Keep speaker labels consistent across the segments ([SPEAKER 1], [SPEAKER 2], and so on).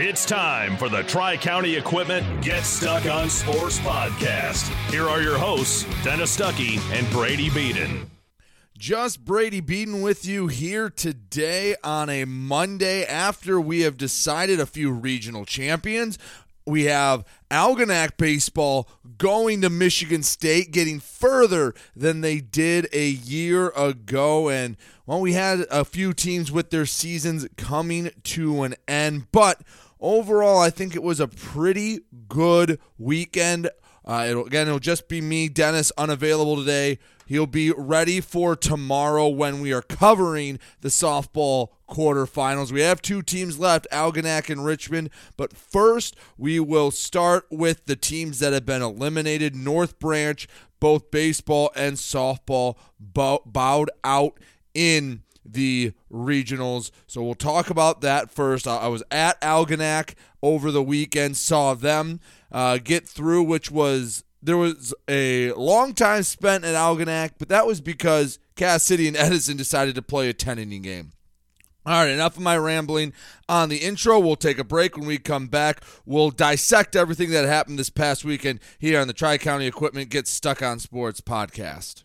[SPEAKER 1] It's time for the Tri County Equipment Get Stuck on Sports podcast. Here are your hosts, Dennis Stuckey and Brady Beaton.
[SPEAKER 2] Just Brady Beaton with you here today on a Monday after we have decided a few regional champions. We have Algonac baseball going to Michigan State, getting further than they did a year ago. And well, we had a few teams with their seasons coming to an end, but overall, I think it was a pretty good weekend. Uh, it'll, again, it'll just be me, Dennis, unavailable today. He'll be ready for tomorrow when we are covering the softball quarterfinals. We have two teams left, Algonac and Richmond. But first, we will start with the teams that have been eliminated. North Branch, both baseball and softball, bow- bowed out in the regionals. So we'll talk about that first. I was at Algonac over the weekend, saw them uh, get through, which was there was a long time spent at Algonac, but that was because Cass City and Edison decided to play a 10 inning game. All right, enough of my rambling on the intro. We'll take a break. When we come back, we'll dissect everything that happened this past weekend here on the Tri County Equipment Get Stuck on Sports podcast.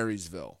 [SPEAKER 2] Marysville.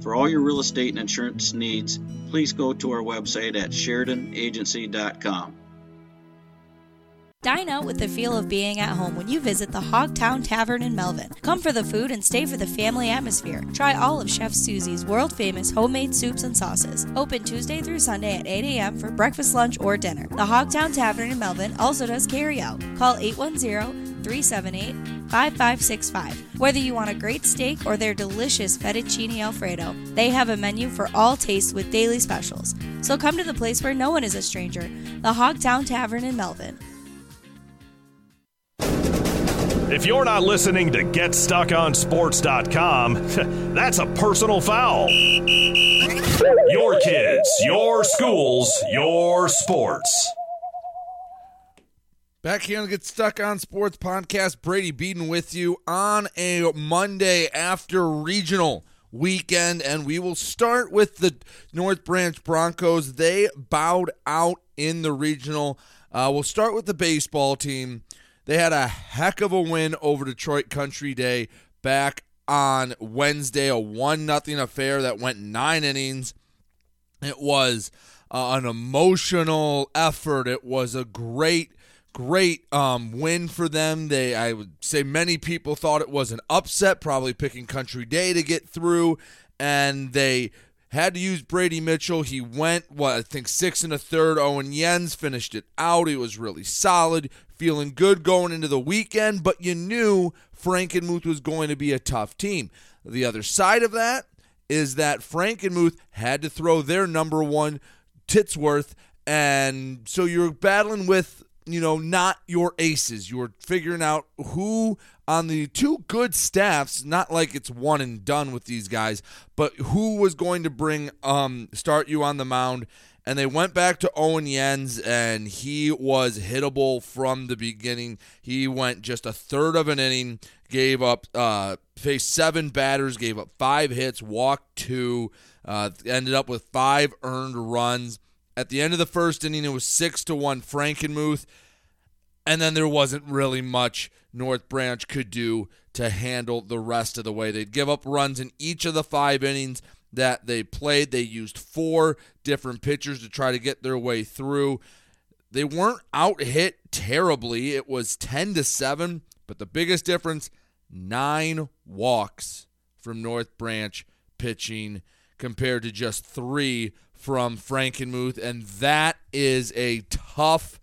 [SPEAKER 3] For all your real estate and insurance needs, please go to our website at SheridanAgency.com.
[SPEAKER 4] Dine out with the feel of being at home when you visit the Hogtown Tavern in Melvin. Come for the food and stay for the family atmosphere. Try all of Chef Susie's world famous homemade soups and sauces. Open Tuesday through Sunday at 8 a.m. for breakfast, lunch, or dinner. The Hogtown Tavern in Melvin also does carry out. Call 810 378 5565. Whether you want a great steak or their delicious fettuccine alfredo, they have a menu for all tastes with daily specials. So come to the place where no one is a stranger, the Hogtown Tavern in Melvin.
[SPEAKER 1] If you're not listening to GetStuckOnSports.com, that's a personal foul. Your kids, your schools, your sports.
[SPEAKER 2] Back here on the Get Stuck on Sports podcast, Brady Beaton with you on a Monday after regional. weekend, and we will start with the North Branch Broncos. They bowed out in the regional. Uh, we'll start with the baseball team. They had a heck of a win over Detroit Country Day back on Wednesday, a one nothing affair that went nine innings. It was uh, an emotional effort. It was a great great um, win for them. They, I would say, many people thought it was an upset, probably picking Country Day to get through, and they had to use Brady Mitchell. He went, what I think, six and a third. Owen Jens finished it out. He was really solid, feeling good going into the weekend, but you knew Frankenmuth was going to be a tough team. The other side of that is that Frankenmuth had to throw their number one Titsworth, and so you're battling with you know, not your aces. You're figuring out who on the two good staffs, not like it's one and done with these guys, but who was going to bring um start you on the mound. And they went back to Owen Jens, and he was hittable from the beginning. He went just a third of an inning, gave up, uh, faced seven batters, gave up five hits, walked two, uh, ended up with five earned runs. At the end of the first inning, it was six to one Frankenmuth, and then there wasn't really much North Branch could do to handle the rest of the way. They'd give up runs in each of the five innings that they played. They used four different pitchers to try to get their way through. They weren't out hit terribly. It was 10 to 7, but the biggest difference, 9 walks from North Branch pitching compared to just 3 from Frankenmuth, and that is a tough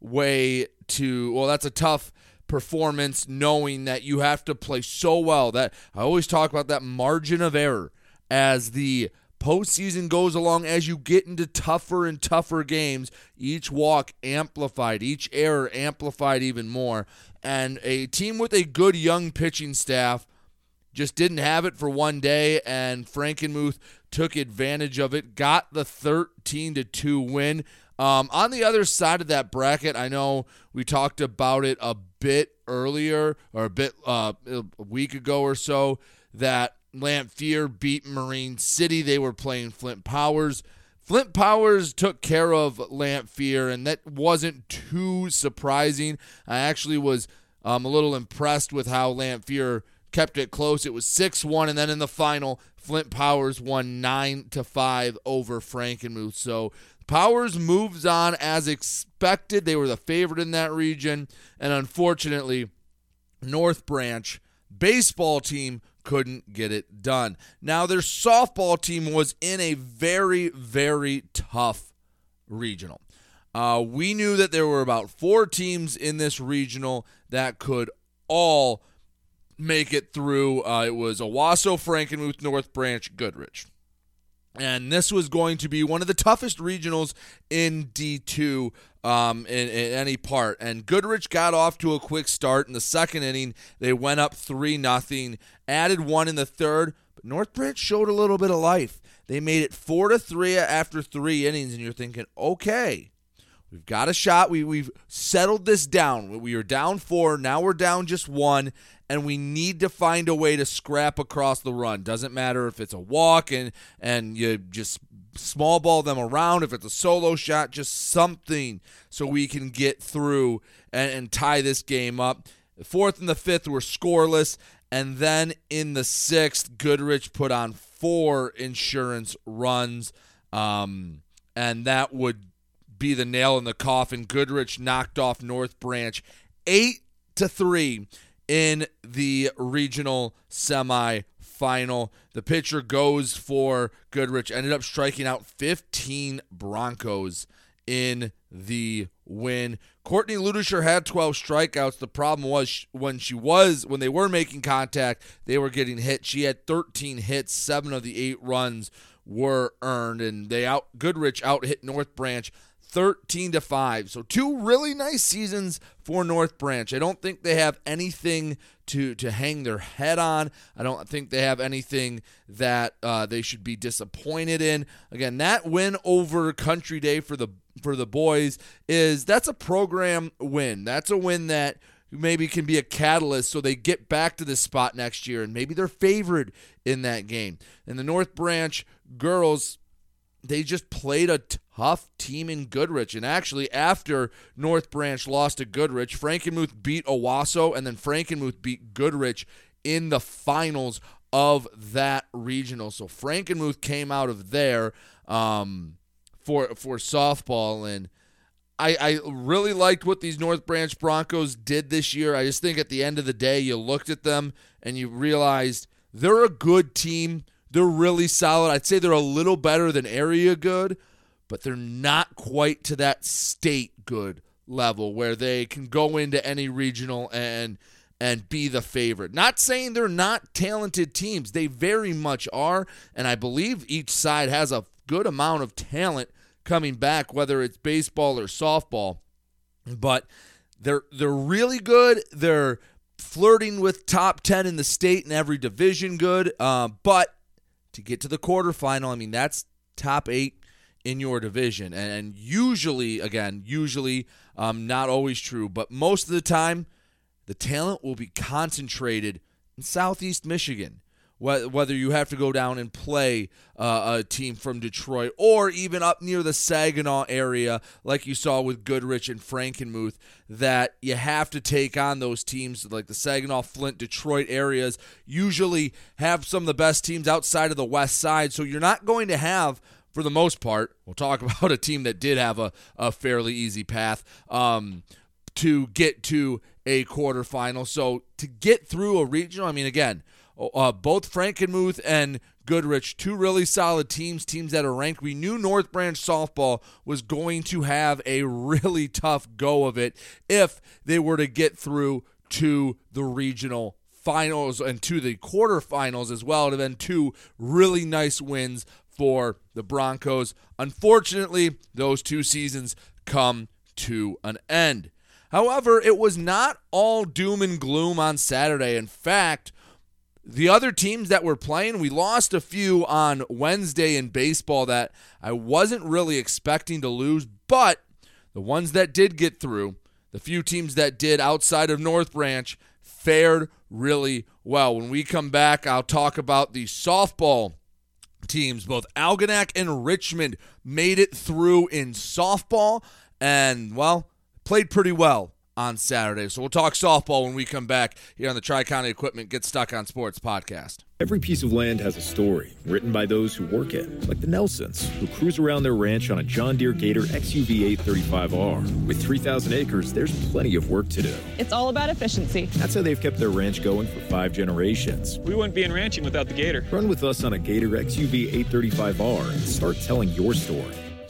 [SPEAKER 2] way to. Well, that's a tough performance, knowing that you have to play so well. That I always talk about that margin of error as the postseason goes along, as you get into tougher and tougher games, each walk amplified, each error amplified even more. And a team with a good young pitching staff just didn't have it for one day, and Frankenmuth took advantage of it, got the 13 to 2 win. Um, on the other side of that bracket, I know we talked about it a bit earlier or a bit uh, a week ago or so that Lamphere beat Marine City. They were playing Flint Powers. Flint Powers took care of Lamphere, and that wasn't too surprising. I actually was um, a little impressed with how Lamphere kept it close. It was 6 1, and then in the final, Flint Powers won 9 to 5 over Frankenmuth. So Powers moves on as expected. They were the favorite in that region, and unfortunately, North Branch baseball team couldn't get it done. Now, their softball team was in a very, very tough regional. Uh, we knew that there were about four teams in this regional that could all make it through. Uh, it was Owosso, Frankenmuth, North Branch, Goodrich. And this was going to be one of the toughest regionals in D2 um, in, in, any part. And Goodrich got off to a quick start in the second inning. They went up 3 nothing, added one in the third, but North Branch showed a little bit of life. They made it 4 to 3 after three innings, and you're thinking, okay, We've got a shot. We, we've settled this down. We were down four. Now we're down just one and we need to find a way to scrap across the run. Doesn't matter if it's a walk and and you just small ball them around, if it's a solo shot, just something so we can get through and, and tie this game up. The fourth and the fifth were scoreless, and then in the sixth, Goodrich put on four insurance runs, um, and that would be the nail in the coffin. Goodrich knocked off North Branch eight to three in the regional semi-final. The pitcher goes for Goodrich, ended up striking out 15 Broncos in the win. Courtney Ludisher had 12 strikeouts. The problem was when she was when they were making contact, they were getting hit. She had 13 hits, 7 of the 8 runs were earned and they out Goodrich out hit North Branch 13 to 5. So two really nice seasons for North Branch. I don't think they have anything to to hang their head on. I don't think they have anything that uh, they should be disappointed in. Again, that win over Country Day for the for the boys is that's a program win. That's a win that maybe can be a catalyst so they get back to this spot next year and maybe they're favored in that game. And the North Branch girls, they just played a tough team in Goodrich. And actually, after North Branch lost to Goodrich, Frankenmuth beat Owosso, and then Frankenmuth beat Goodrich in the finals of that regional. So Frankenmuth came out of there um, for for softball, and I, I really liked what these North Branch Broncos did this year. I just think at the end of the day, you looked at them and you realized they're a good team. They're really solid. I'd say they're a little better than area good, but they're not quite to that state good level where they can go into any regional and and be the favorite. Not saying they're not talented teams. They very much are, and I believe each side has a good amount of talent coming back whether it's baseball or softball. But they're they're really good. They're flirting with top 10 in the state in every division good. Uh, but to get to the quarterfinal, I mean, that's top eight in your division. And, usually, again, usually um, not always true, but most of the time, the talent will be concentrated in Southeast Michigan. Whether you have to go down and play uh, a team from Detroit or even up near the Saginaw area, like you saw with Goodrich and Frankenmuth, that you have to take on those teams like the Saginaw, Flint, Detroit areas. Usually have some of the best teams outside of the West Side, so you're not going to have for the most part, we'll talk about a team that did have a, a fairly easy path um, to get to a quarterfinal. So to get through a regional, I mean, again, uh, both Frankenmuth and Goodrich, two really solid teams, teams that are ranked. We knew North Branch softball was going to have a really tough go of it if they were to get through to the regional finals and to the quarterfinals as well. It have been two really nice wins for the Broncos. Unfortunately, those two seasons come to an end. However, it was not all doom and gloom on Saturday. In fact, the other teams that were playing, we lost a few on Wednesday in baseball that I wasn't really expecting to lose, but the ones that did get through, the few teams that did outside of North Branch, fared really well. When we come back, I'll talk about the softball teams. Both Algonac and Richmond made it through in softball and, well, played pretty well on Saturday. So we'll talk softball when we come back here on the Tri County Equipment Get Stuck on Sports podcast.
[SPEAKER 5] Every piece of land has a story written by those who work it, like the Nelsons, who cruise around their ranch on a John Deere Gator XUV 835R. With 3,000 acres, there's plenty of work to do.
[SPEAKER 6] It's all about efficiency.
[SPEAKER 5] That's how they've kept their ranch going for five generations.
[SPEAKER 7] We wouldn't be in ranching without the Gator.
[SPEAKER 5] Run with us on a Gator XUV 835R and start telling your story.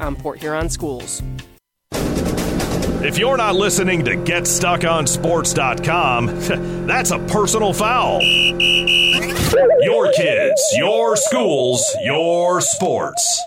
[SPEAKER 6] on Port Huron schools.
[SPEAKER 1] If you're not listening to GetStuckOnSports.com, that's a personal foul. Your kids, your schools, your sports.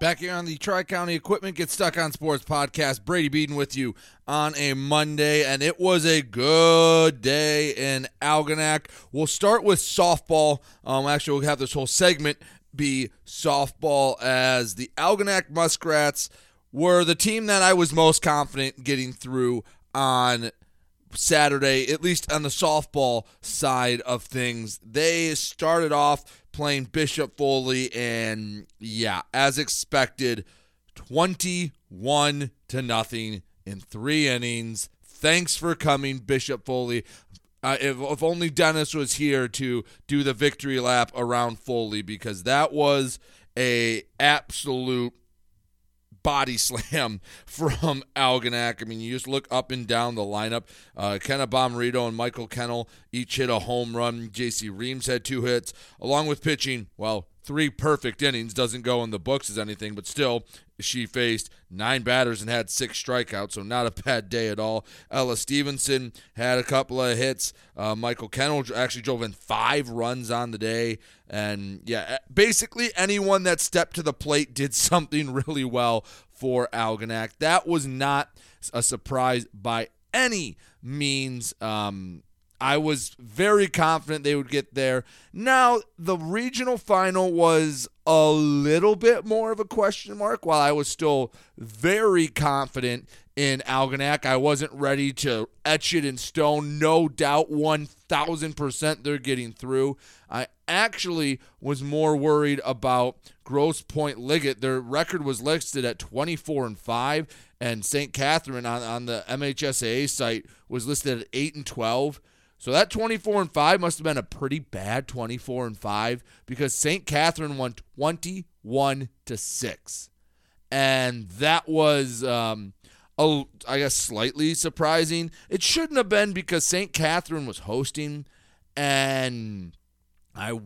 [SPEAKER 2] Back here on the Tri County Equipment Get Stuck on Sports podcast, Brady Beaton with you on a Monday, and it was a good day in Algonac. We'll start with softball. Um, actually, we'll have this whole segment be softball as the Algonac Muskrats were the team that I was most confident getting through on Saturday, at least on the softball side of things. They started off playing Bishop Foley, and yeah, as expected, 21 to nothing in three innings. Thanks for coming, Bishop Foley. Uh, if, if only Dennis was here to do the victory lap around Foley because that was a absolute body slam from Algonac. I mean, you just look up and down the lineup. Uh, Kenna Bomarito and Michael Kennel each hit a home run. J.C. Reams had two hits, along with pitching. Well, three perfect innings doesn't go in the books as anything, but still, she faced nine batters and had six strikeouts, so not a bad day at all. Ella Stevenson had a couple of hits. Uh, Michael Kennel actually drove in five runs on the day. And yeah, basically anyone that stepped to the plate did something really well for Algonac. That was not a surprise by any means. Um, I was very confident they would get there. Now, the regional final was a little bit more of a question mark, while I was still very confident in Algonac. I wasn't ready to etch it in stone. No doubt, 1,000% they're getting through. I actually was more worried about Grosse Pointe Liggett. Their record was listed at 24 and 5, and St. Catherine on, on the MHSAA site was listed at 8 and 12. So that 24 and 5 must have been a pretty bad 24 and 5 because St. Catherine won 21 to 6. And that was um, a, I guess slightly surprising. It shouldn't have been because St. Catherine was hosting and I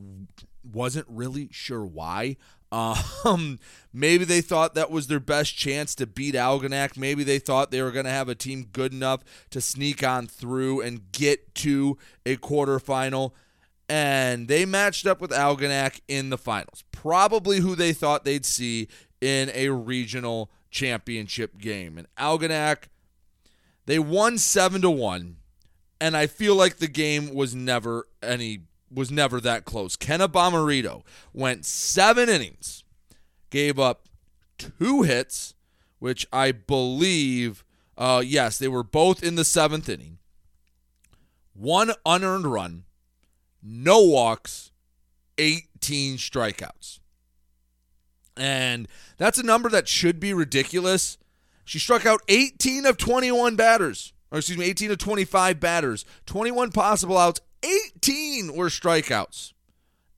[SPEAKER 2] wasn't really sure why. Um, maybe they thought that was their best chance to beat Algonac. Maybe they thought they were going to have a team good enough to sneak on through and get to a quarterfinal. And they matched up with Algonac in the finals. Probably who they thought they'd see in a regional championship game. And Algonac, they won seven to one, and I feel like the game was never any was never that close. Kenna Bomarito went seven innings, gave up two hits, which I believe, uh, yes, they were both in the seventh inning. One unearned run, no walks, 18 strikeouts. And that's a number that should be ridiculous. She struck out 18 of 21 batters, or excuse me, 18 of 25 batters, 21 possible outs, 18 were strikeouts.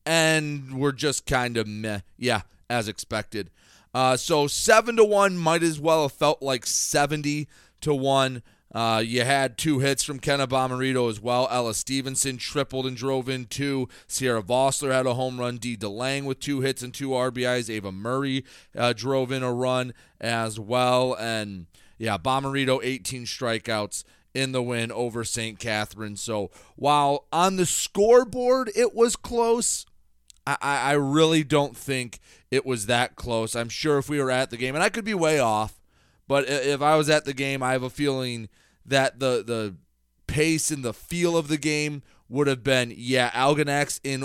[SPEAKER 2] And we're just kind of meh. Yeah, as expected. Uh, so 7 to 1 might as well have felt like 70 to 1. Uh, you had two hits from Kenna Bomarito as well. Ella Stevenson tripled and drove in two. Sierra Vossler had a home run. Dee DeLang with two hits and two RBIs. Ava Murray uh, drove in a run as well. And yeah, Bomarito 18 strikeouts in the win over St. Catherine. So while on the scoreboard it was close, I, I really don't think it was that close. I'm sure if we were at the game, and I could be way off, But if I was at the game, I have a feeling that the the pace and the feel of the game would have been yeah, Algonac in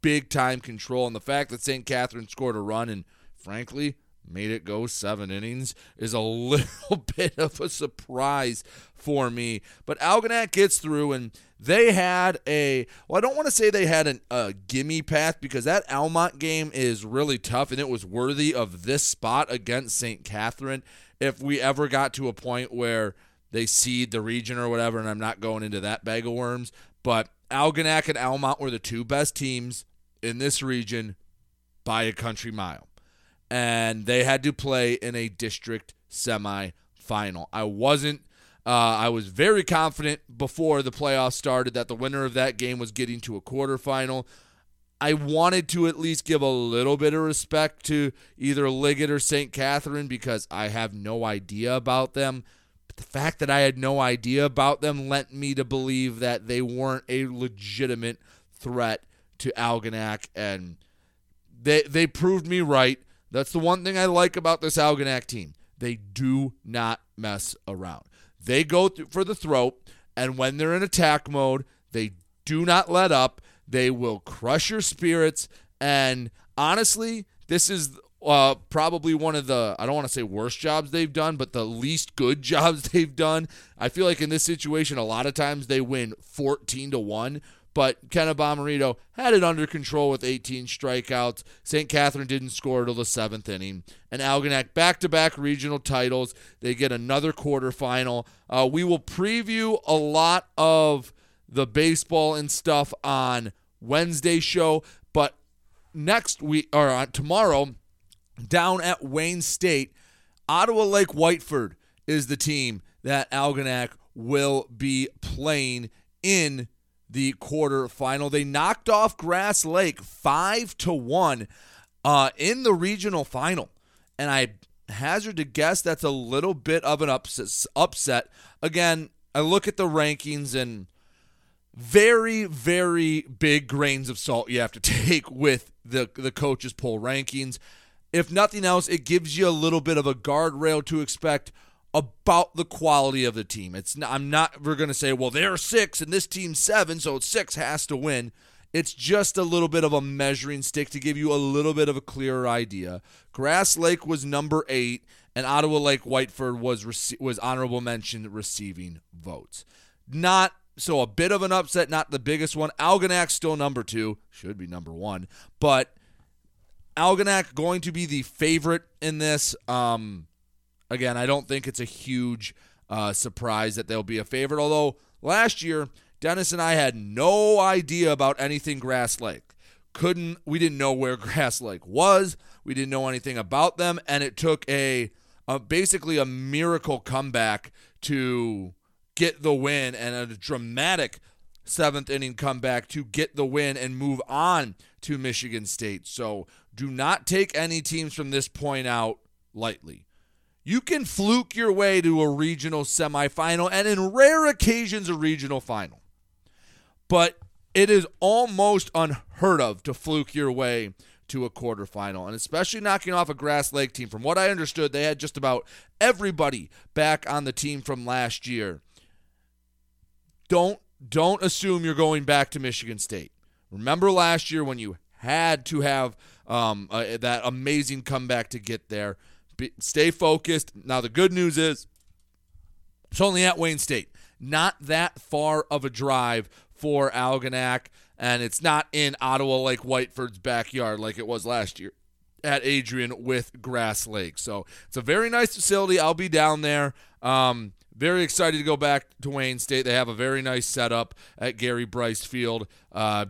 [SPEAKER 2] big time control, and the fact that St. Catherine scored a run and frankly made it go seven innings is a little bit of a surprise for me. But Algonac gets through and they had a well i don't want to say they had an, a gimme path because that almont game is really tough and it was worthy of this spot against st catherine if we ever got to a point where they seed the region or whatever and i'm not going into that bag of worms but algonac and almont were the two best teams in this region by a country mile and they had to play in a district semi-final i wasn't uh, I was very confident before the playoffs started that the winner of that game was getting to a quarterfinal. I wanted to at least give a little bit of respect to either Liggett or St. Catherine because I have no idea about them. But the fact that I had no idea about them lent me to believe that they weren't a legitimate threat to Algonac, and they they proved me right. That's the one thing I like about this Algonac team. They do not mess around. They go for the throat, and when they're in attack mode, they do not let up. They will crush your spirits. And honestly, this is uh, probably one of the, I don't want to say worst jobs they've done, but the least good jobs they've done. I feel like in this situation, a lot of times they win 14 to 1 but Kenna Bomarito had it under control with 18 strikeouts. St. Catherine didn't score till the seventh inning. And Algonac back to back regional titles. They get another quarterfinal. Uh, we will preview a lot of the baseball and stuff on Wednesday show, but next week or uh, tomorrow down at Wayne State, Ottawa Lake Whiteford is the team that Algonac will be playing in the quarterfinal. They knocked off Grass Lake five to one uh, in the regional final, and I hazard to guess that's a little bit of an upset. Upset again. I look at the rankings and very, very big grains of salt you have to take with the the coaches poll rankings. If nothing else, it gives you a little bit of a guardrail to expect about the quality of the team. It's not, I'm not we're going to say, well, they're 6 and this team's 7, so 6 has to win. It's just a little bit of a measuring stick to give you a little bit of a clearer idea. Grass Lake was number 8 and Ottawa Lake Whiteford was rece- was honorable mention receiving votes. Not so a bit of an upset, not the biggest one. Algonac still number 2, should be number 1, but Algonac going to be the favorite in this um again, I don't think it's a huge uh, surprise that they'll be a favorite. Although last year, Dennis and I had no idea about anything Grass Lake. Couldn't we didn't know where Grass Lake was. We didn't know anything about them, and it took a, a basically a miracle comeback to get the win and a dramatic seventh inning comeback to get the win and move on to Michigan State. So do not take any teams from this point out lightly. You can fluke your way to a regional semifinal and, in rare occasions, a regional final. But it is almost unheard of to fluke your way to a quarterfinal, and especially knocking off a Grass Lake team. From what I understood, they had just about everybody back on the team from last year. Don't don't assume you're going back to Michigan State. Remember last year when you had to have um, uh, that amazing comeback to get there. Be, stay focused. Now, the good news is it's only at Wayne State. Not that far of a drive for Algonac, and it's not in Ottawa Lake Whiteford's backyard like it was last year at Adrian with Grass Lake. So it's a very nice facility. I'll be down there. Um, very excited to go back to Wayne State. They have a very nice setup at Gary Bryce Field. Uh,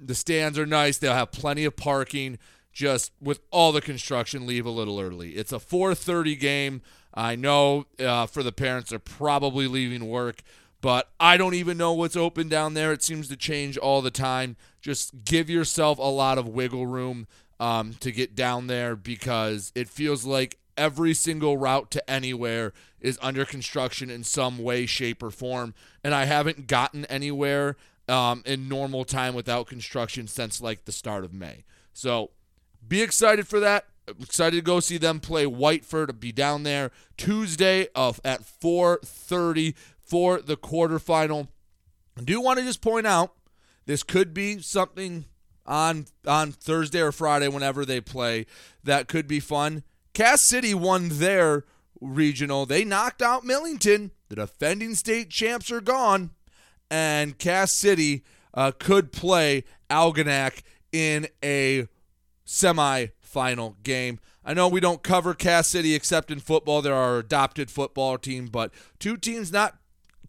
[SPEAKER 2] the stands are nice. They'll have plenty of parking just with all the construction leave a little early. It's a 4:30 game. I know uh, for the parents they're probably leaving work, but I don't even know what's open down there. It seems to change all the time. Just give yourself a lot of wiggle room um, to get down there because it feels like every single route to anywhere is under construction in some way, shape, or form. And I haven't gotten anywhere um, in normal time without construction since like the start of May. So be excited for that. excited to go see them play Whiteford. Be down there Tuesday of at 4:30 for the quarterfinal. I do want to just point out this could be something on on Thursday or Friday whenever they play that could be fun. Cass City won their regional. They knocked out Millington. The defending state champs are gone, and Cass City uh, could play Algonac in a semi-final game. I know we don't cover Cass City except in football. They're our adopted football team, but two teams not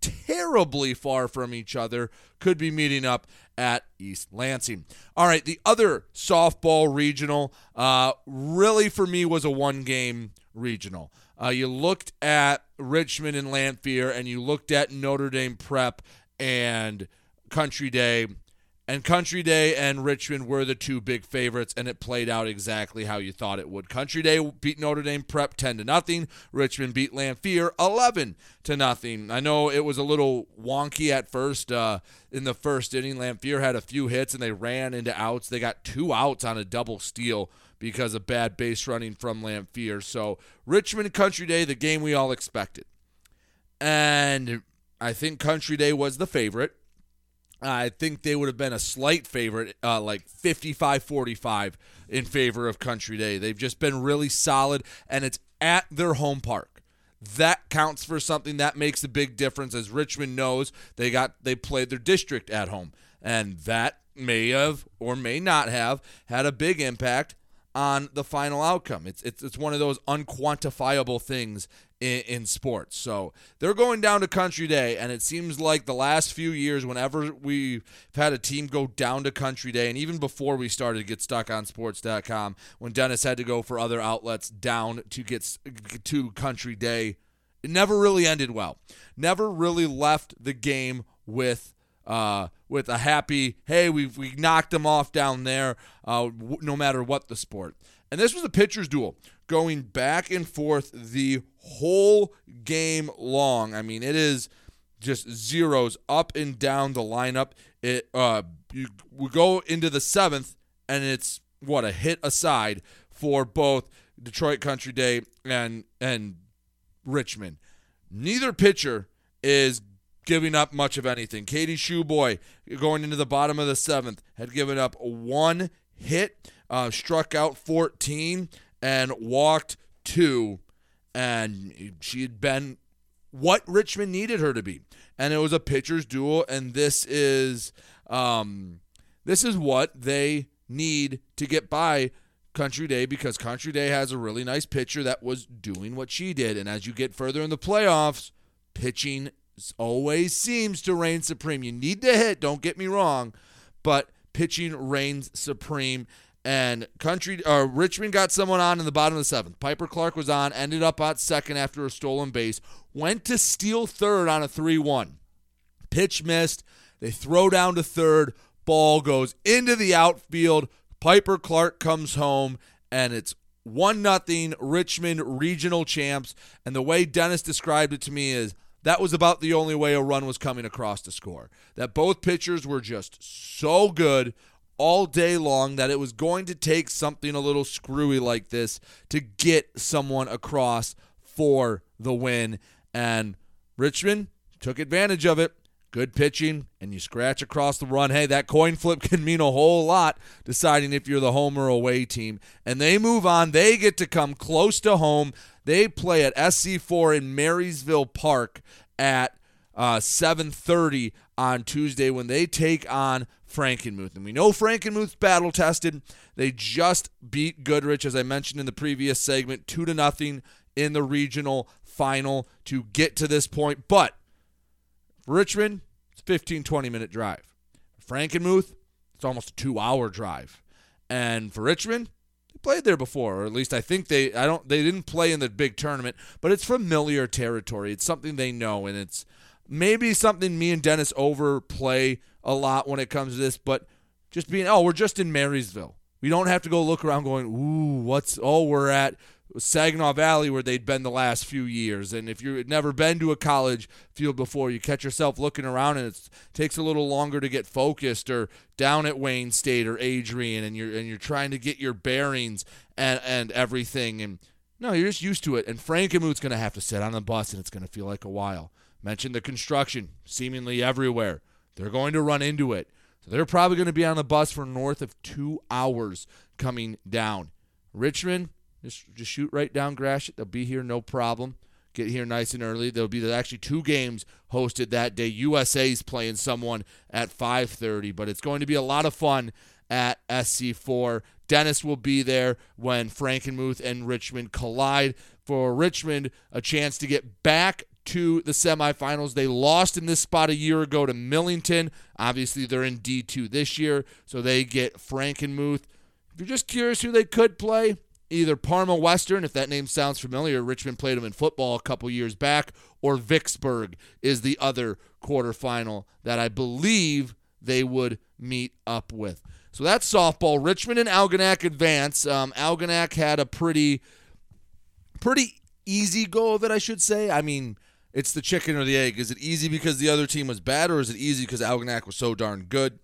[SPEAKER 2] terribly far from each other could be meeting up at East Lansing. All right, the other softball regional uh, really for me was a one game regional. Uh, you looked at Richmond and Lamphere, and you looked at Notre Dame Prep and Country Day. And Country Day and Richmond were the two big favorites, and it played out exactly how you thought it would. Country Day beat Notre Dame Prep 10 to nothing. Richmond beat Lamphere 11 to nothing. I know it was a little wonky at first. Uh, in the first inning, Lamphere had a few hits, and they ran into outs. They got two outs on a double steal because of bad base running from Lamphere. So Richmond Country Day, the game we all expected, and I think Country Day was the favorite. I think they would have been a slight favorite, uh, like 55 45 in favor of Country Day. They've just been really solid, and it's at their home park. That counts for something. That makes a big difference. As Richmond knows, they got they played their district at home, and that may have or may not have had a big impact on the final outcome. It's it's it's one of those unquantifiable things in, in, sports. So they're going down to Country Day, and it seems like the last few years, whenever we've had a team go down to Country Day, and even before we started to get stuck on sports.com, when Dennis had to go for other outlets down to get to Country Day, it never really ended well. Never really left the game with uh, with a happy, hey, we we knocked them off down there, uh, w- no matter what the sport. And this was a pitcher's duel going back and forth the whole game long. I mean, it is just zeros up and down the lineup. It uh, you, we go into the seventh, and it's what a hit aside for both Detroit Country Day and and Richmond. Neither pitcher is giving up much of anything. Katie Shoeboy, going into the bottom of the seventh, had given up one hit, uh, struck out 14, and walked two. And she had been what Richmond needed her to be. And it was a pitcher's duel, and this is um, this is what they need to get by Country Day because Country Day has a really nice pitcher that was doing what she did. And as you get further in the playoffs, pitching always seems to reign supreme. You need to hit, don't get me wrong, but pitching reigns supreme. And country uh, Richmond got someone on in the bottom of the seventh. Piper Clark was on, ended up at second after a stolen base, went to steal third on a 3 1. Pitch missed. They throw down to third. Ball goes into the outfield. Piper Clark comes home, and it's 1 nothing Richmond regional champs. And the way Dennis described it to me is that was about the only way a run was coming across to score. That both pitchers were just so good all day long that it was going to take something a little screwy like this to get someone across for the win. And Richmond took advantage of it. Good pitching, and you scratch across the run. Hey, that coin flip can mean a whole lot deciding if you're the home or away team. And they move on. They get to come close to home. They play at SC4 in Marysville Park at uh, 7:30 on Tuesday when they take on Frankenmuth. And we know Frankenmuth's battle tested. They just beat Goodrich, as I mentioned in the previous segment, two to nothing in the regional final to get to this point. But Richmond, it's a 15, 20 minute drive. Frankenmuth, it's almost a two hour drive. And for Richmond, they played there before, or at least I think they I don't they didn't play in the big tournament, but it's familiar territory. It's something they know and it's maybe something me and Dennis overplay a lot when it comes to this, but just being oh, we're just in Marysville. We don't have to go look around going, ooh, what's oh, we're at Saginaw Valley where they'd been the last few years. And if you've never been to a college field before, you catch yourself looking around and it takes a little longer to get focused or down at Wayne State or Adrian and you're and you're trying to get your bearings and, and everything and no, you're just used to it. And Frankenmuth's going to have to sit on the bus and it's going to feel like a while. Mentioned the construction seemingly everywhere. They're going to run into it. So they're probably going to be on the bus for north of two hours coming down. Richmond, just, just shoot right down Gratiot. They'll be here, no problem. Get here nice and early. There'll be actually two games hosted that day. USA's playing someone at 5:30, but it's going to be a lot of fun at SC4. Dennis will be there when Frankenmuth and Richmond collide. For Richmond, a chance to get back to the semifinals. They lost in this spot a year ago to Millington. Obviously, they're in D2 this year, so they get Frankenmuth. If you're just curious who they could play, either Parma Western, if that name sounds familiar, Richmond played them in football a couple years back, or Vicksburg is the other quarterfinal that I believe they would meet up with. So that's softball. Richmond and Algonac advance. Um, Algonac had a pretty, pretty easy go of it, I should say. I mean, it's the chicken or the egg. Is it easy because the other team was bad, or is it easy because Algonac was so darn good?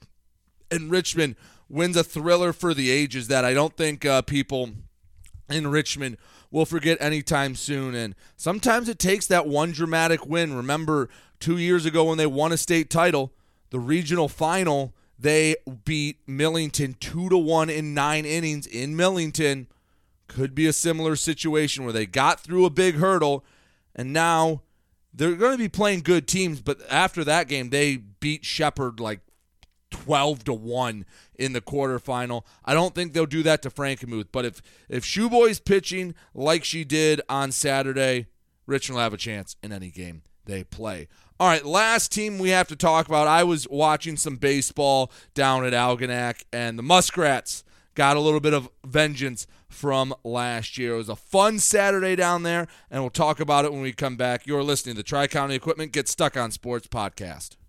[SPEAKER 2] And Richmond wins a thriller for the ages that I don't think uh, people in Richmond will forget anytime soon. And sometimes it takes that one dramatic win. Remember, two years ago when they won a state title, the regional final, they beat Millington two to one in nine innings in Millington. Could be a similar situation where they got through a big hurdle, and now they're going to be playing good teams. But after that game, they beat Shepherd like 12 to 1 in the quarterfinal. I don't think they'll do that to Frankenmuth, but if if Shoeboy's pitching like she did on Saturday, Richmond will have a chance in any game they play. All right, last team we have to talk about. I was watching some baseball down at Algonac, and the Muskrats got a little bit of vengeance from last year. It was a fun Saturday down there, and we'll talk about it when we come back. You're listening to the Tri County Equipment Get Stuck on Sports podcast.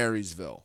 [SPEAKER 2] Marysville.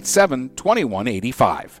[SPEAKER 8] 987 2185.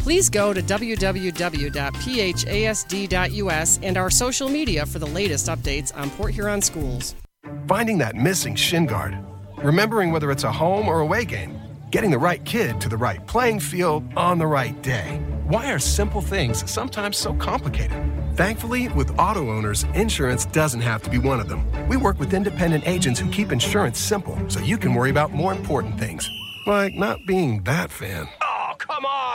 [SPEAKER 6] Please go to www.phasd.us and our social media for the latest updates on Port Huron schools.
[SPEAKER 9] Finding that missing shin guard, remembering whether it's a home or away game, getting the right kid to the right playing field on the right day. Why are simple things sometimes so complicated? Thankfully, with auto owners, insurance doesn't have to be one of them. We work with independent agents who keep insurance simple so you can worry about more important things, like not being that fan.
[SPEAKER 10] Come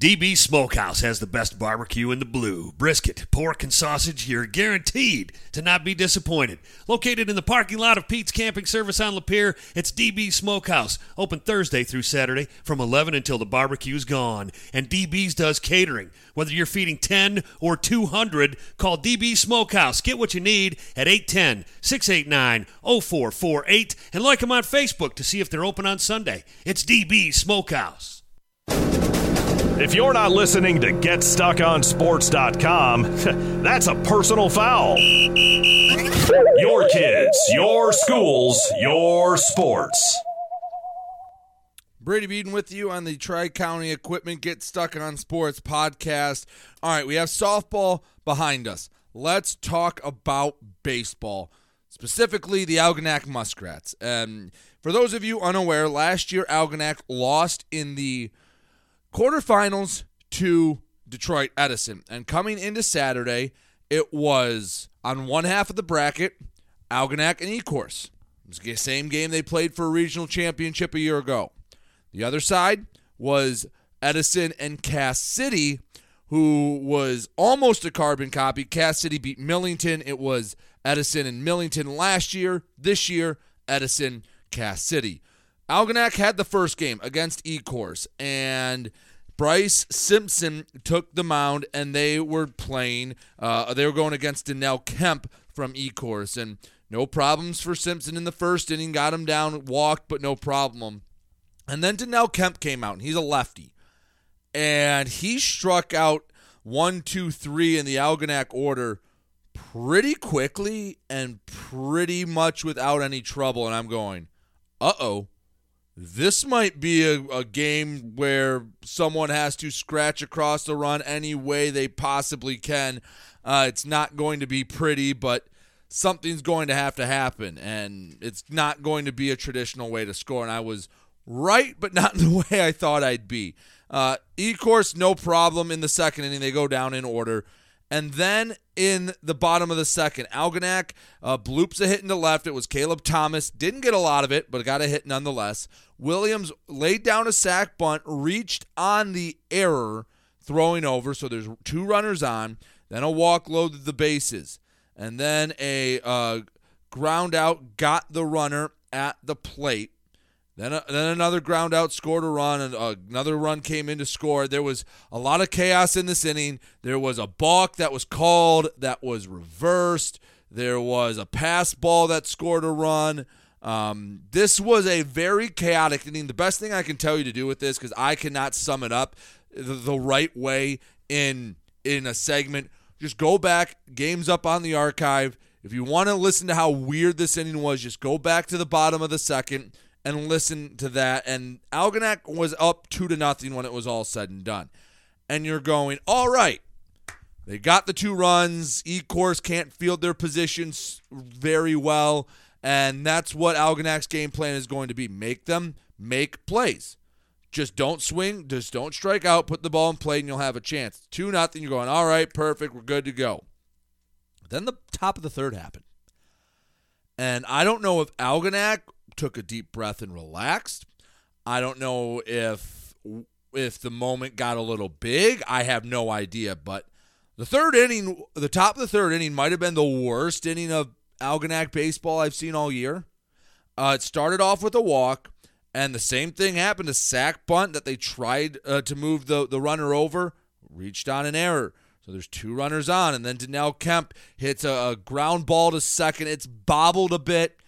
[SPEAKER 11] DB Smokehouse has the best barbecue in the blue. Brisket, pork, and sausage, you're guaranteed to not be disappointed. Located in the parking lot of Pete's Camping Service on Lapeer, it's DB Smokehouse. Open Thursday through Saturday from 11 until the barbecue's gone. And DB's does catering. Whether you're feeding 10 or 200, call DB Smokehouse. Get what you need at 810 689 0448 and like them on Facebook to see if they're open on Sunday. It's DB Smokehouse.
[SPEAKER 1] If you're not listening to GetStuckOnSports.com, that's a personal foul. Your kids, your schools, your sports.
[SPEAKER 2] Brady Beaton with you on the Tri County Equipment Get Stuck on Sports podcast. All right, we have softball behind us. Let's talk about baseball, specifically the Algonac Muskrats. And for those of you unaware, last year Algonac lost in the quarterfinals to Detroit Edison. And coming into Saturday, it was on one half of the bracket, Algonac and was the same game they played for a regional championship a year ago. The other side was Edison and Cass City, who was almost a carbon copy. Cass City beat Millington. It was Edison and Millington last year. This year, Edison, Cass City. Algonac had the first game against Ecorse, and Bryce Simpson took the mound, and they were playing. Uh, they were going against Danell Kemp from Ecorse, and no problems for Simpson in the first inning. Got him down, walked, but no problem. And then Danell Kemp came out, and he's a lefty. And he struck out one, two, three in the Algonac order pretty quickly and pretty much without any trouble. And I'm going, uh oh, this might be a, a, game where someone has to scratch across the run any way they possibly can. Uh, it's not going to be pretty, but something's going to have to happen. And it's not going to be a traditional way to score. And I was right, but not in the way I thought I'd be. Uh, Ecorse, no problem in the second inning. They go down in order. And then in the bottom of the second, Algonac uh, bloops a hit into left. It was Caleb Thomas. Didn't get a lot of it, but got a hit nonetheless. Williams laid down a sac bunt, reached on the error, throwing over. So there's two runners on. Then a walk loaded the bases. And then a uh, ground out got the runner at the plate. Then, then another ground out scored a run, and uh, another run came in to score. There was a lot of chaos in this inning. There was a balk that was called that was reversed. There was a pass ball that scored a run. Um, this was a very chaotic inning. The best thing I can tell you to do with this, because I cannot sum it up the, the right way in in a segment, just go back. Games up on the archive. If you want to listen to how weird this inning was, just go back to the bottom of the second and listen to that. And Algonac was up two to nothing when it was all said and done. And you're going, all right. They got the two runs. Ecorse can't field their positions very well. And that's what Algonac's game plan is going to be. Make them make plays. Just don't swing. Just don't strike out. Put the ball in play, and you'll have a chance. Two nothing. You're going, all right, perfect. We're good to go. Then the top of the third happened. And I don't know if Algonac took a deep breath and relaxed. I don't know if if the moment got a little big. I have no idea, but the third inning, the top of the third inning might have been the worst inning of Algonac baseball I've seen all year. Uh, it started off with a walk, and the same thing happened. A sac bunt that they tried uh, to move the, the runner over, reached on an error. So there's two runners on, and then Danell Kemp hits a, a ground ball to second. It's bobbled a bit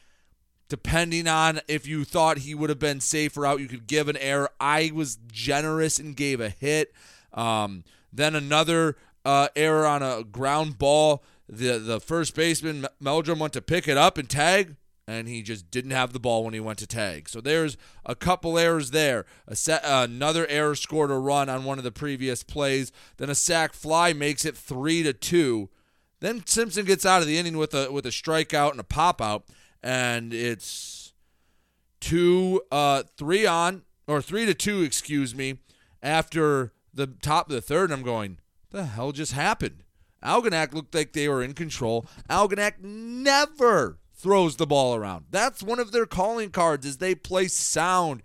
[SPEAKER 2] depending on if you thought he would have been safer out, you could give an error. I was generous and gave a hit. Um, then another uh, error on a ground ball. The the first baseman Meldrum went to pick it up and tag, and he just didn't have the ball when he went to tag. So there's a couple errors there. A set, uh, another error scored a run on one of the previous plays. Then a sac fly makes it three to two. Then Simpson gets out of the inning with a with a strikeout and a pop out and it's two, uh, three on or three to two, excuse me, after the top of the third. I'm going, the hell just happened? Algonac looked like they were in control. Algonac never throws the ball around. That's one of their calling cards is they play sound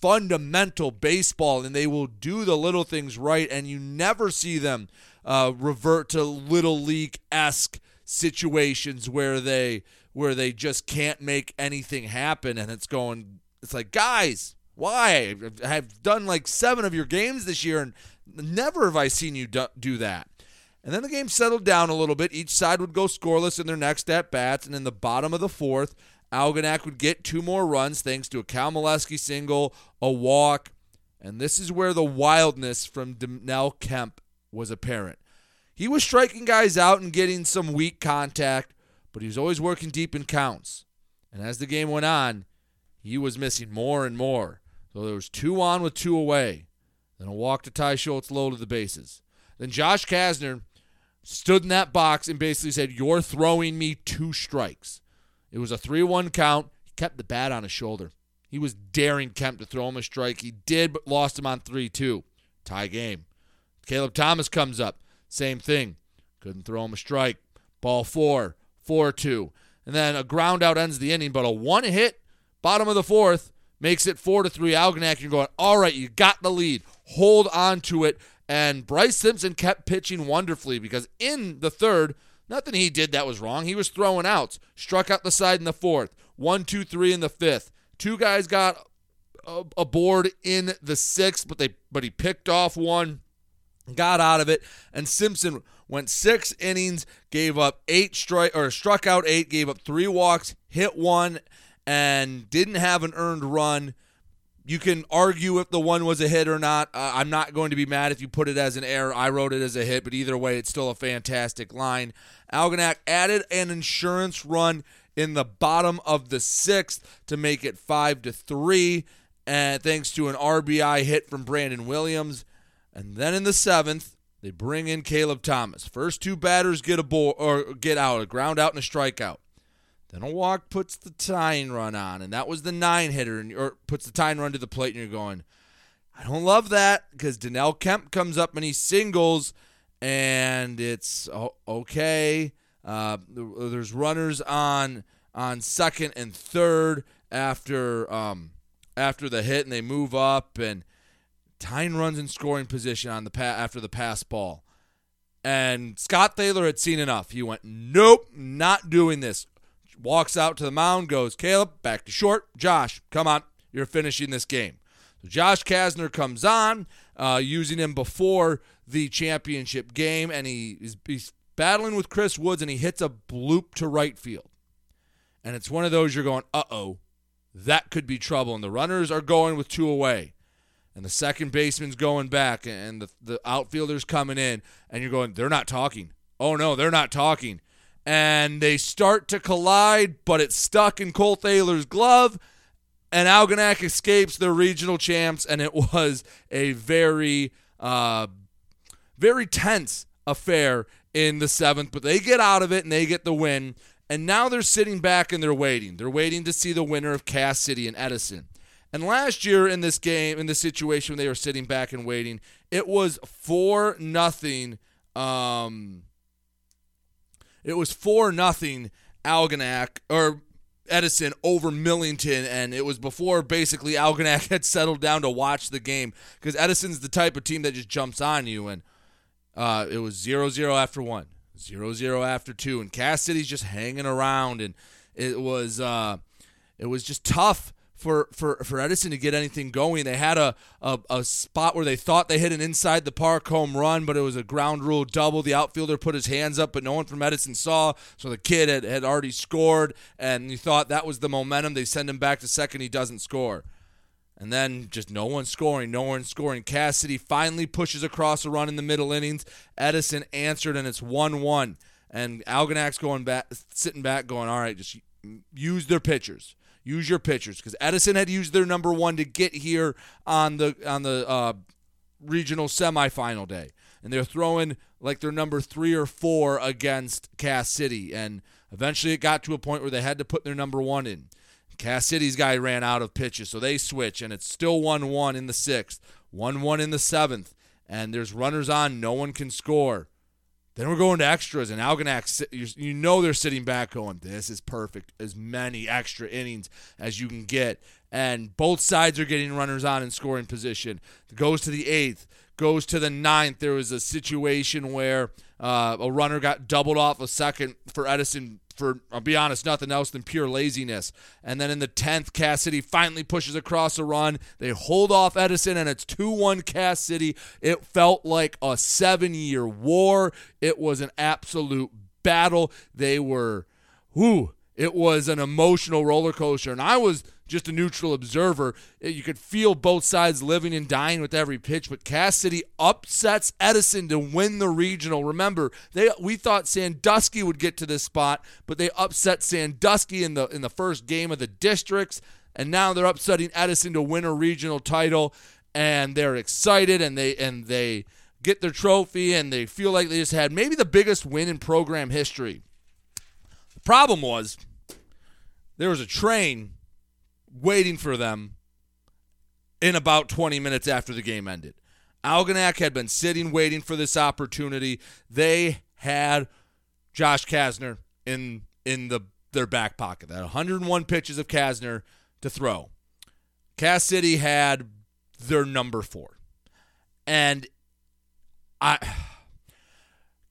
[SPEAKER 2] fundamental baseball and they will do the little things right and you never see them uh, revert to little league esque situations where they where they just can't make anything happen and it's going it's like guys why? I've done like seven of your games this year and never have i seen you do that. And then the game settled down a little bit. Each side would go scoreless in their next at bats and in the bottom of the fourth algonac would get two more runs thanks to a cal single a walk And this is where the wildness from Dannell Kemp was apparent. He was striking guys out and getting some weak contact, but he was always working deep in counts. And as the game went on, he was missing more and more. So there was two on with two away. Then a walk to Ty Schultz low to the bases. Then Josh Kasner stood in that box and basically said, You're throwing me two strikes. It was a 3 1 count. He kept the bat on his shoulder. He was daring Kemp to throw him a strike. He did, but lost him on 3 2. Tie game. Caleb Thomas comes up. Same thing. Couldn't throw him a strike. Ball four, 4 2. And then a ground out ends the inning, but a one hit, bottom of the fourth, makes it 4 to 3. Algonac, you're going, all right, you got the lead. Hold on to it. And Bryce Simpson kept pitching wonderfully because in the third, nothing he did that was wrong. He was throwing outs, struck out the side in the fourth, one, two, three in the fifth. Two guys got aboard in the sixth, but they but he picked off one, got out of it, and Simpson went six innings, gave up eight strike or struck out eight, gave up three walks, hit one, and didn't have an earned run. You can argue if the one was a hit or not. Uh, I'm not going to be mad if you put it as an error. I wrote it as a hit, but either way, it's still a fantastic line. Algonac added an insurance run in the bottom of the sixth to make it five to three, and thanks to an RBI hit from Brandon Williams. And then in the seventh, they bring in Caleb Thomas. First two batters get a ball or get out, a ground out and a strikeout. Then a walk puts the tying run on, and that was the nine hitter, and or puts the tying run to the plate, and you're going, I don't love that because Dannell Kemp comes up and he singles, and it's okay. Uh, there's runners on on second and third after um, after the hit, and they move up, and Tyne runs in scoring position on the pa- after the pass ball. And Scott Thaler had seen enough. He went, Nope, not doing this walks out to the mound, goes, Caleb, back to short. Josh, come on. You're finishing this game. So Josh Kasner comes on, uh, using him before the championship game, and he is he's battling with Chris Woods, and he hits a bloop to right field. And it's one of those you're going, uh oh, that could be trouble. And the runners are going with two away. And the second baseman's going back, and the, the outfielder's coming in, and you're going, they're not talking. Oh no, they're not talking and they start to collide, but it's stuck in Cole Thaler's glove, and Algonac escapes the regional champs, and it was a very, uh, very tense affair in the seventh, but they get out of it and they get the win. And now they're sitting back and they're waiting. They're waiting to see the winner of Cass City and Edison. And last year in this game, in this situation, when they were sitting back and waiting, it was four nothing. Um, it was four nothing Algonac or Edison over Millington, and it was before basically Algonac had settled down to watch the game because Edison's the type of team that just jumps on you, and uh, it was 0-0 after one, 0-0 after two, and Cass City's just hanging around, and it was uh, it was just tough for, for, for Edison to get anything going. They had a, a, a, spot where they thought they hit an inside the park home run, but it was a ground rule double. The outfielder put his hands up, but no one from Edison saw. So the kid had, had already scored, and you thought that was the momentum. They send him back to second. He doesn't score. And then just no one scoring, no one scoring. Cass City finally pushes across a run in the middle innings. Edison answered, and it's 1 1. And Algonac's going back, sitting back, going, all right, just use their pitchers use your pitchers because Edison had used their number one to get here on the on the uh, regional semifinal day, and they're throwing like their number three or four against Cass City, and eventually it got to a point where they had to put their number one in. Cass City's guy ran out of pitches, so they switch, and it's still one one in the sixth, one one in the seventh, and there's runners on, no one can score. Then we're going to extras, and Algonac, you know they're sitting back going, this is perfect. As many extra innings as you can get. And both sides are getting runners on in scoring position. It goes to the eighth, goes to the ninth. There was a situation where uh, a runner got doubled off a second for Edison for I'll be honest, nothing else than pure laziness. And then in the 10th, Cass City finally pushes across a run. They hold off Edison, and it's 2 1 Cass City. It felt like a seven year war. It was an absolute battle. They were, whoo, it was an emotional roller coaster. And I was just a neutral observer, eh, you could feel both sides living and dying with every pitch. But Cass City upsets Edison to win the regional. Remember, they we thought Sandusky would get to this spot, but they upset Sandusky in the in the first game of the districts, and now they're upsetting Edison to win a regional title, and they're excited and they and they get their trophy and they feel like they just had maybe the biggest win in program history. The problem was there was a train waiting for them in about 20 minutes after the game ended. Algonac had been sitting waiting for this opportunity. They had Josh Kasner in in the their back pocket. That 101 pitches of Kasner to throw. Cass City had their number 4. And I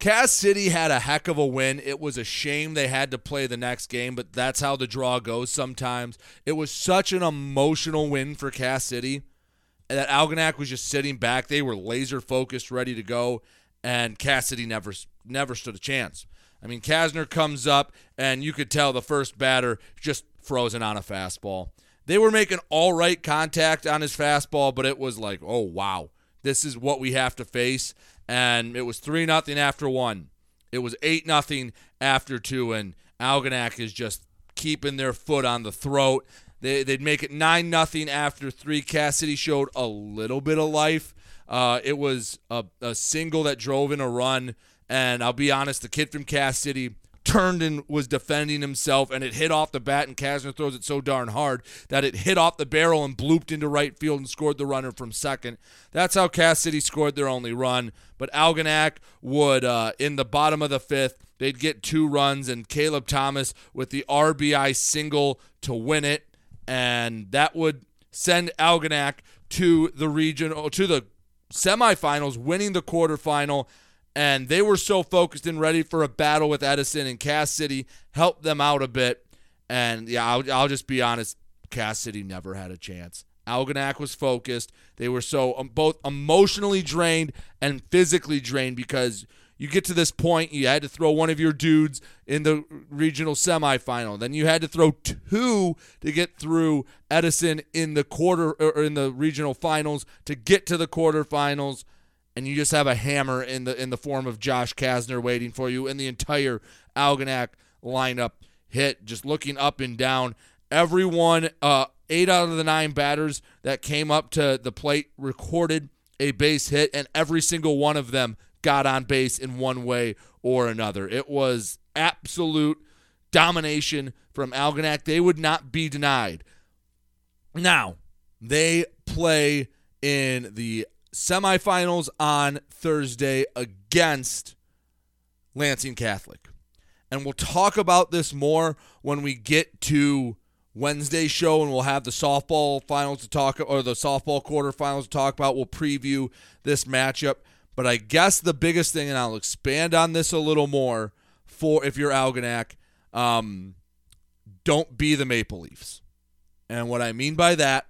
[SPEAKER 2] Cass City had a heck of a win. It was a shame they had to play the next game, but that's how the draw goes sometimes. It was such an emotional win for Cass City that Algonac was just sitting back. They were laser focused, ready to go, and Cass City never never stood a chance. I mean, Kasner comes up, and you could tell the first batter just frozen on a fastball. They were making all right contact on his fastball, but it was like, oh wow, this is what we have to face and it was three nothing after one. It was eight nothing after two, and Algonac is just keeping their foot on the throat. They, they'd make it nine nothing after three. Cass City showed a little bit of life. Uh, it was a, a single that drove in a run, and I'll be honest, the kid from Cass City turned and was defending himself, and it hit off the bat, and Kasner throws it so darn hard that it hit off the barrel and blooped into right field and scored the runner from second. That's how Cass City scored their only run. But Algonac would, uh, in the bottom of the fifth, they'd get two runs, and Caleb Thomas with the RBI single to win it, and that would send Algonac to the region, to the semifinals, winning the quarterfinal and they were so focused and ready for a battle with Edison and Cass City helped them out a bit. And yeah, I'll, I'll just be honest, Cass City never had a chance. Algonac was focused. They were so um, both emotionally drained and physically drained because you get to this point, you had to throw one of your dudes in the regional semifinal. Then you had to throw two to get through Edison in the quarter or in the regional finals to get to the quarterfinals and you just have a hammer in the in the form of Josh Kasner waiting for you, and the entire Algonac lineup hit, just looking up and down. Everyone, uh, eight out of the nine batters that came up to the plate recorded a base hit, and every single one of them got on base in one way or another. It was absolute domination from Algonac. They would not be denied. Now, they play in the semifinals on Thursday against Lansing Catholic. And we'll talk about this more when we get to Wednesday's show and we'll have the softball finals to talk or the softball quarterfinals to talk about. We'll preview this matchup. But I guess the biggest thing, and I'll expand on this a little more for if you're Algonac, um, don't be the Maple Leafs. And what I mean by that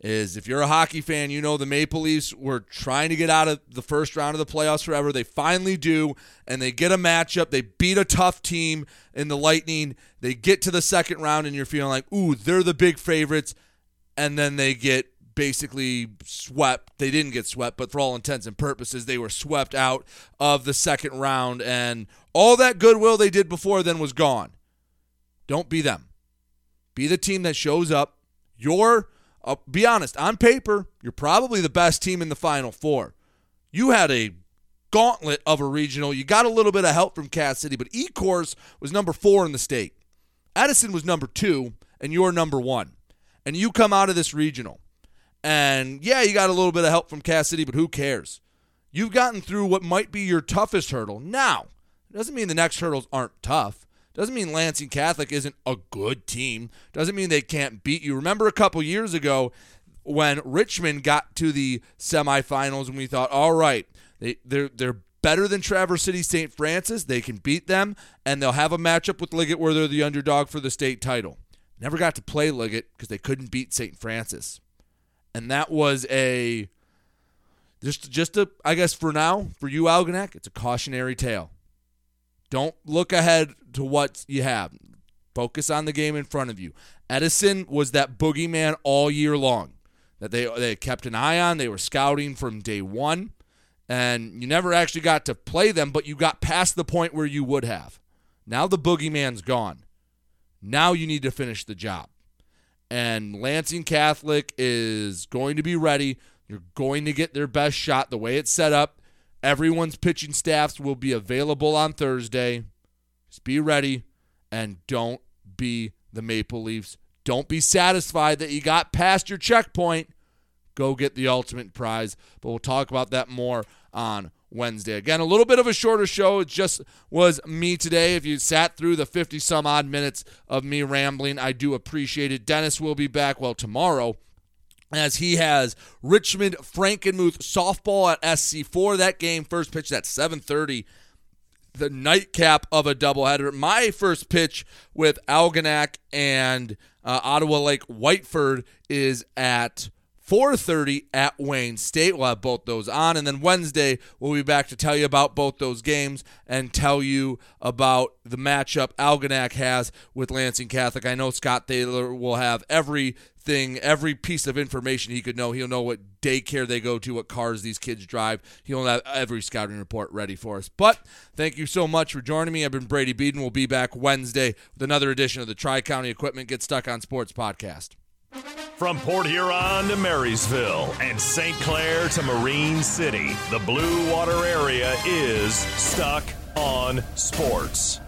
[SPEAKER 2] is if you're a hockey fan, you know the Maple Leafs were trying to get out of the first round of the playoffs forever. They finally do, and they get a matchup. They beat a tough team in the Lightning. They get to the second round, and you're feeling like, ooh, they're the big favorites. And then they get basically swept. They didn't get swept, but for all intents and purposes, they were swept out of the second round. And all that goodwill they did before then was gone. Don't be them. Be the team that shows up. You're I'll be honest, on paper, you're probably the best team in the Final Four. You had a gauntlet of a regional. You got a little bit of help from Cass City, but Ecorse was number four in the state. Edison was number two, and you're number one. And you come out of this regional. And yeah, you got a little bit of help from Cass City, but who cares? You've gotten through what might be your toughest hurdle. Now, it doesn't mean the next hurdles aren't tough. Doesn't mean Lansing Catholic isn't a good team. Doesn't mean they can't beat you. Remember a couple years ago when Richmond got to the semifinals and we thought, all right, they, they're they're better than Traverse City St. Francis. They can beat them, and they'll have a matchup with Liggett where they're the underdog for the state title. Never got to play Liggett because they couldn't beat St. Francis. And that was a just just a I guess for now, for you Algonac, it's a cautionary tale. Don't look ahead to what you have. Focus on the game in front of you. Edison was that boogeyman all year long that they they kept an eye on. They were scouting from day one, and you never actually got to play them, but you got past the point where you would have. Now the boogeyman's gone. Now you need to finish the job. And Lansing Catholic is going to be ready. You're going to get their best shot the way it's set up. Everyone's pitching staffs will be available on Thursday. Just be ready and don't be the Maple Leafs. Don't be satisfied that you got past your checkpoint. Go get the ultimate prize. But we'll talk about that more on Wednesday. Again, a little bit of a shorter show. It just was me today. If you sat through the 50 some odd minutes of me rambling, I do appreciate it. Dennis will be back, well, tomorrow as he has Richmond Frankenmuth softball at SC4. That game first pitch at 7:30. The nightcap of a doubleheader. My first pitch with Algonac and uh, Ottawa Lake Whiteford is at 4:30 at Wayne State. We'll have both those on, and then Wednesday we'll be back to tell you about both those games and tell you about the matchup Algonac has with Lansing Catholic. I know Scott Thaler will have everything, every piece of information he could know. He'll know what daycare they go to, what cars these kids drive. He'll have every scouting report ready for us. But thank you so much for joining me. I've been Brady Beaton. We'll be back Wednesday with another edition of the Tri County Equipment Get Stuck on Sports podcast.
[SPEAKER 1] From Port Huron to Marysville and St. Clair to Marine City, the Blue Water area is stuck on sports.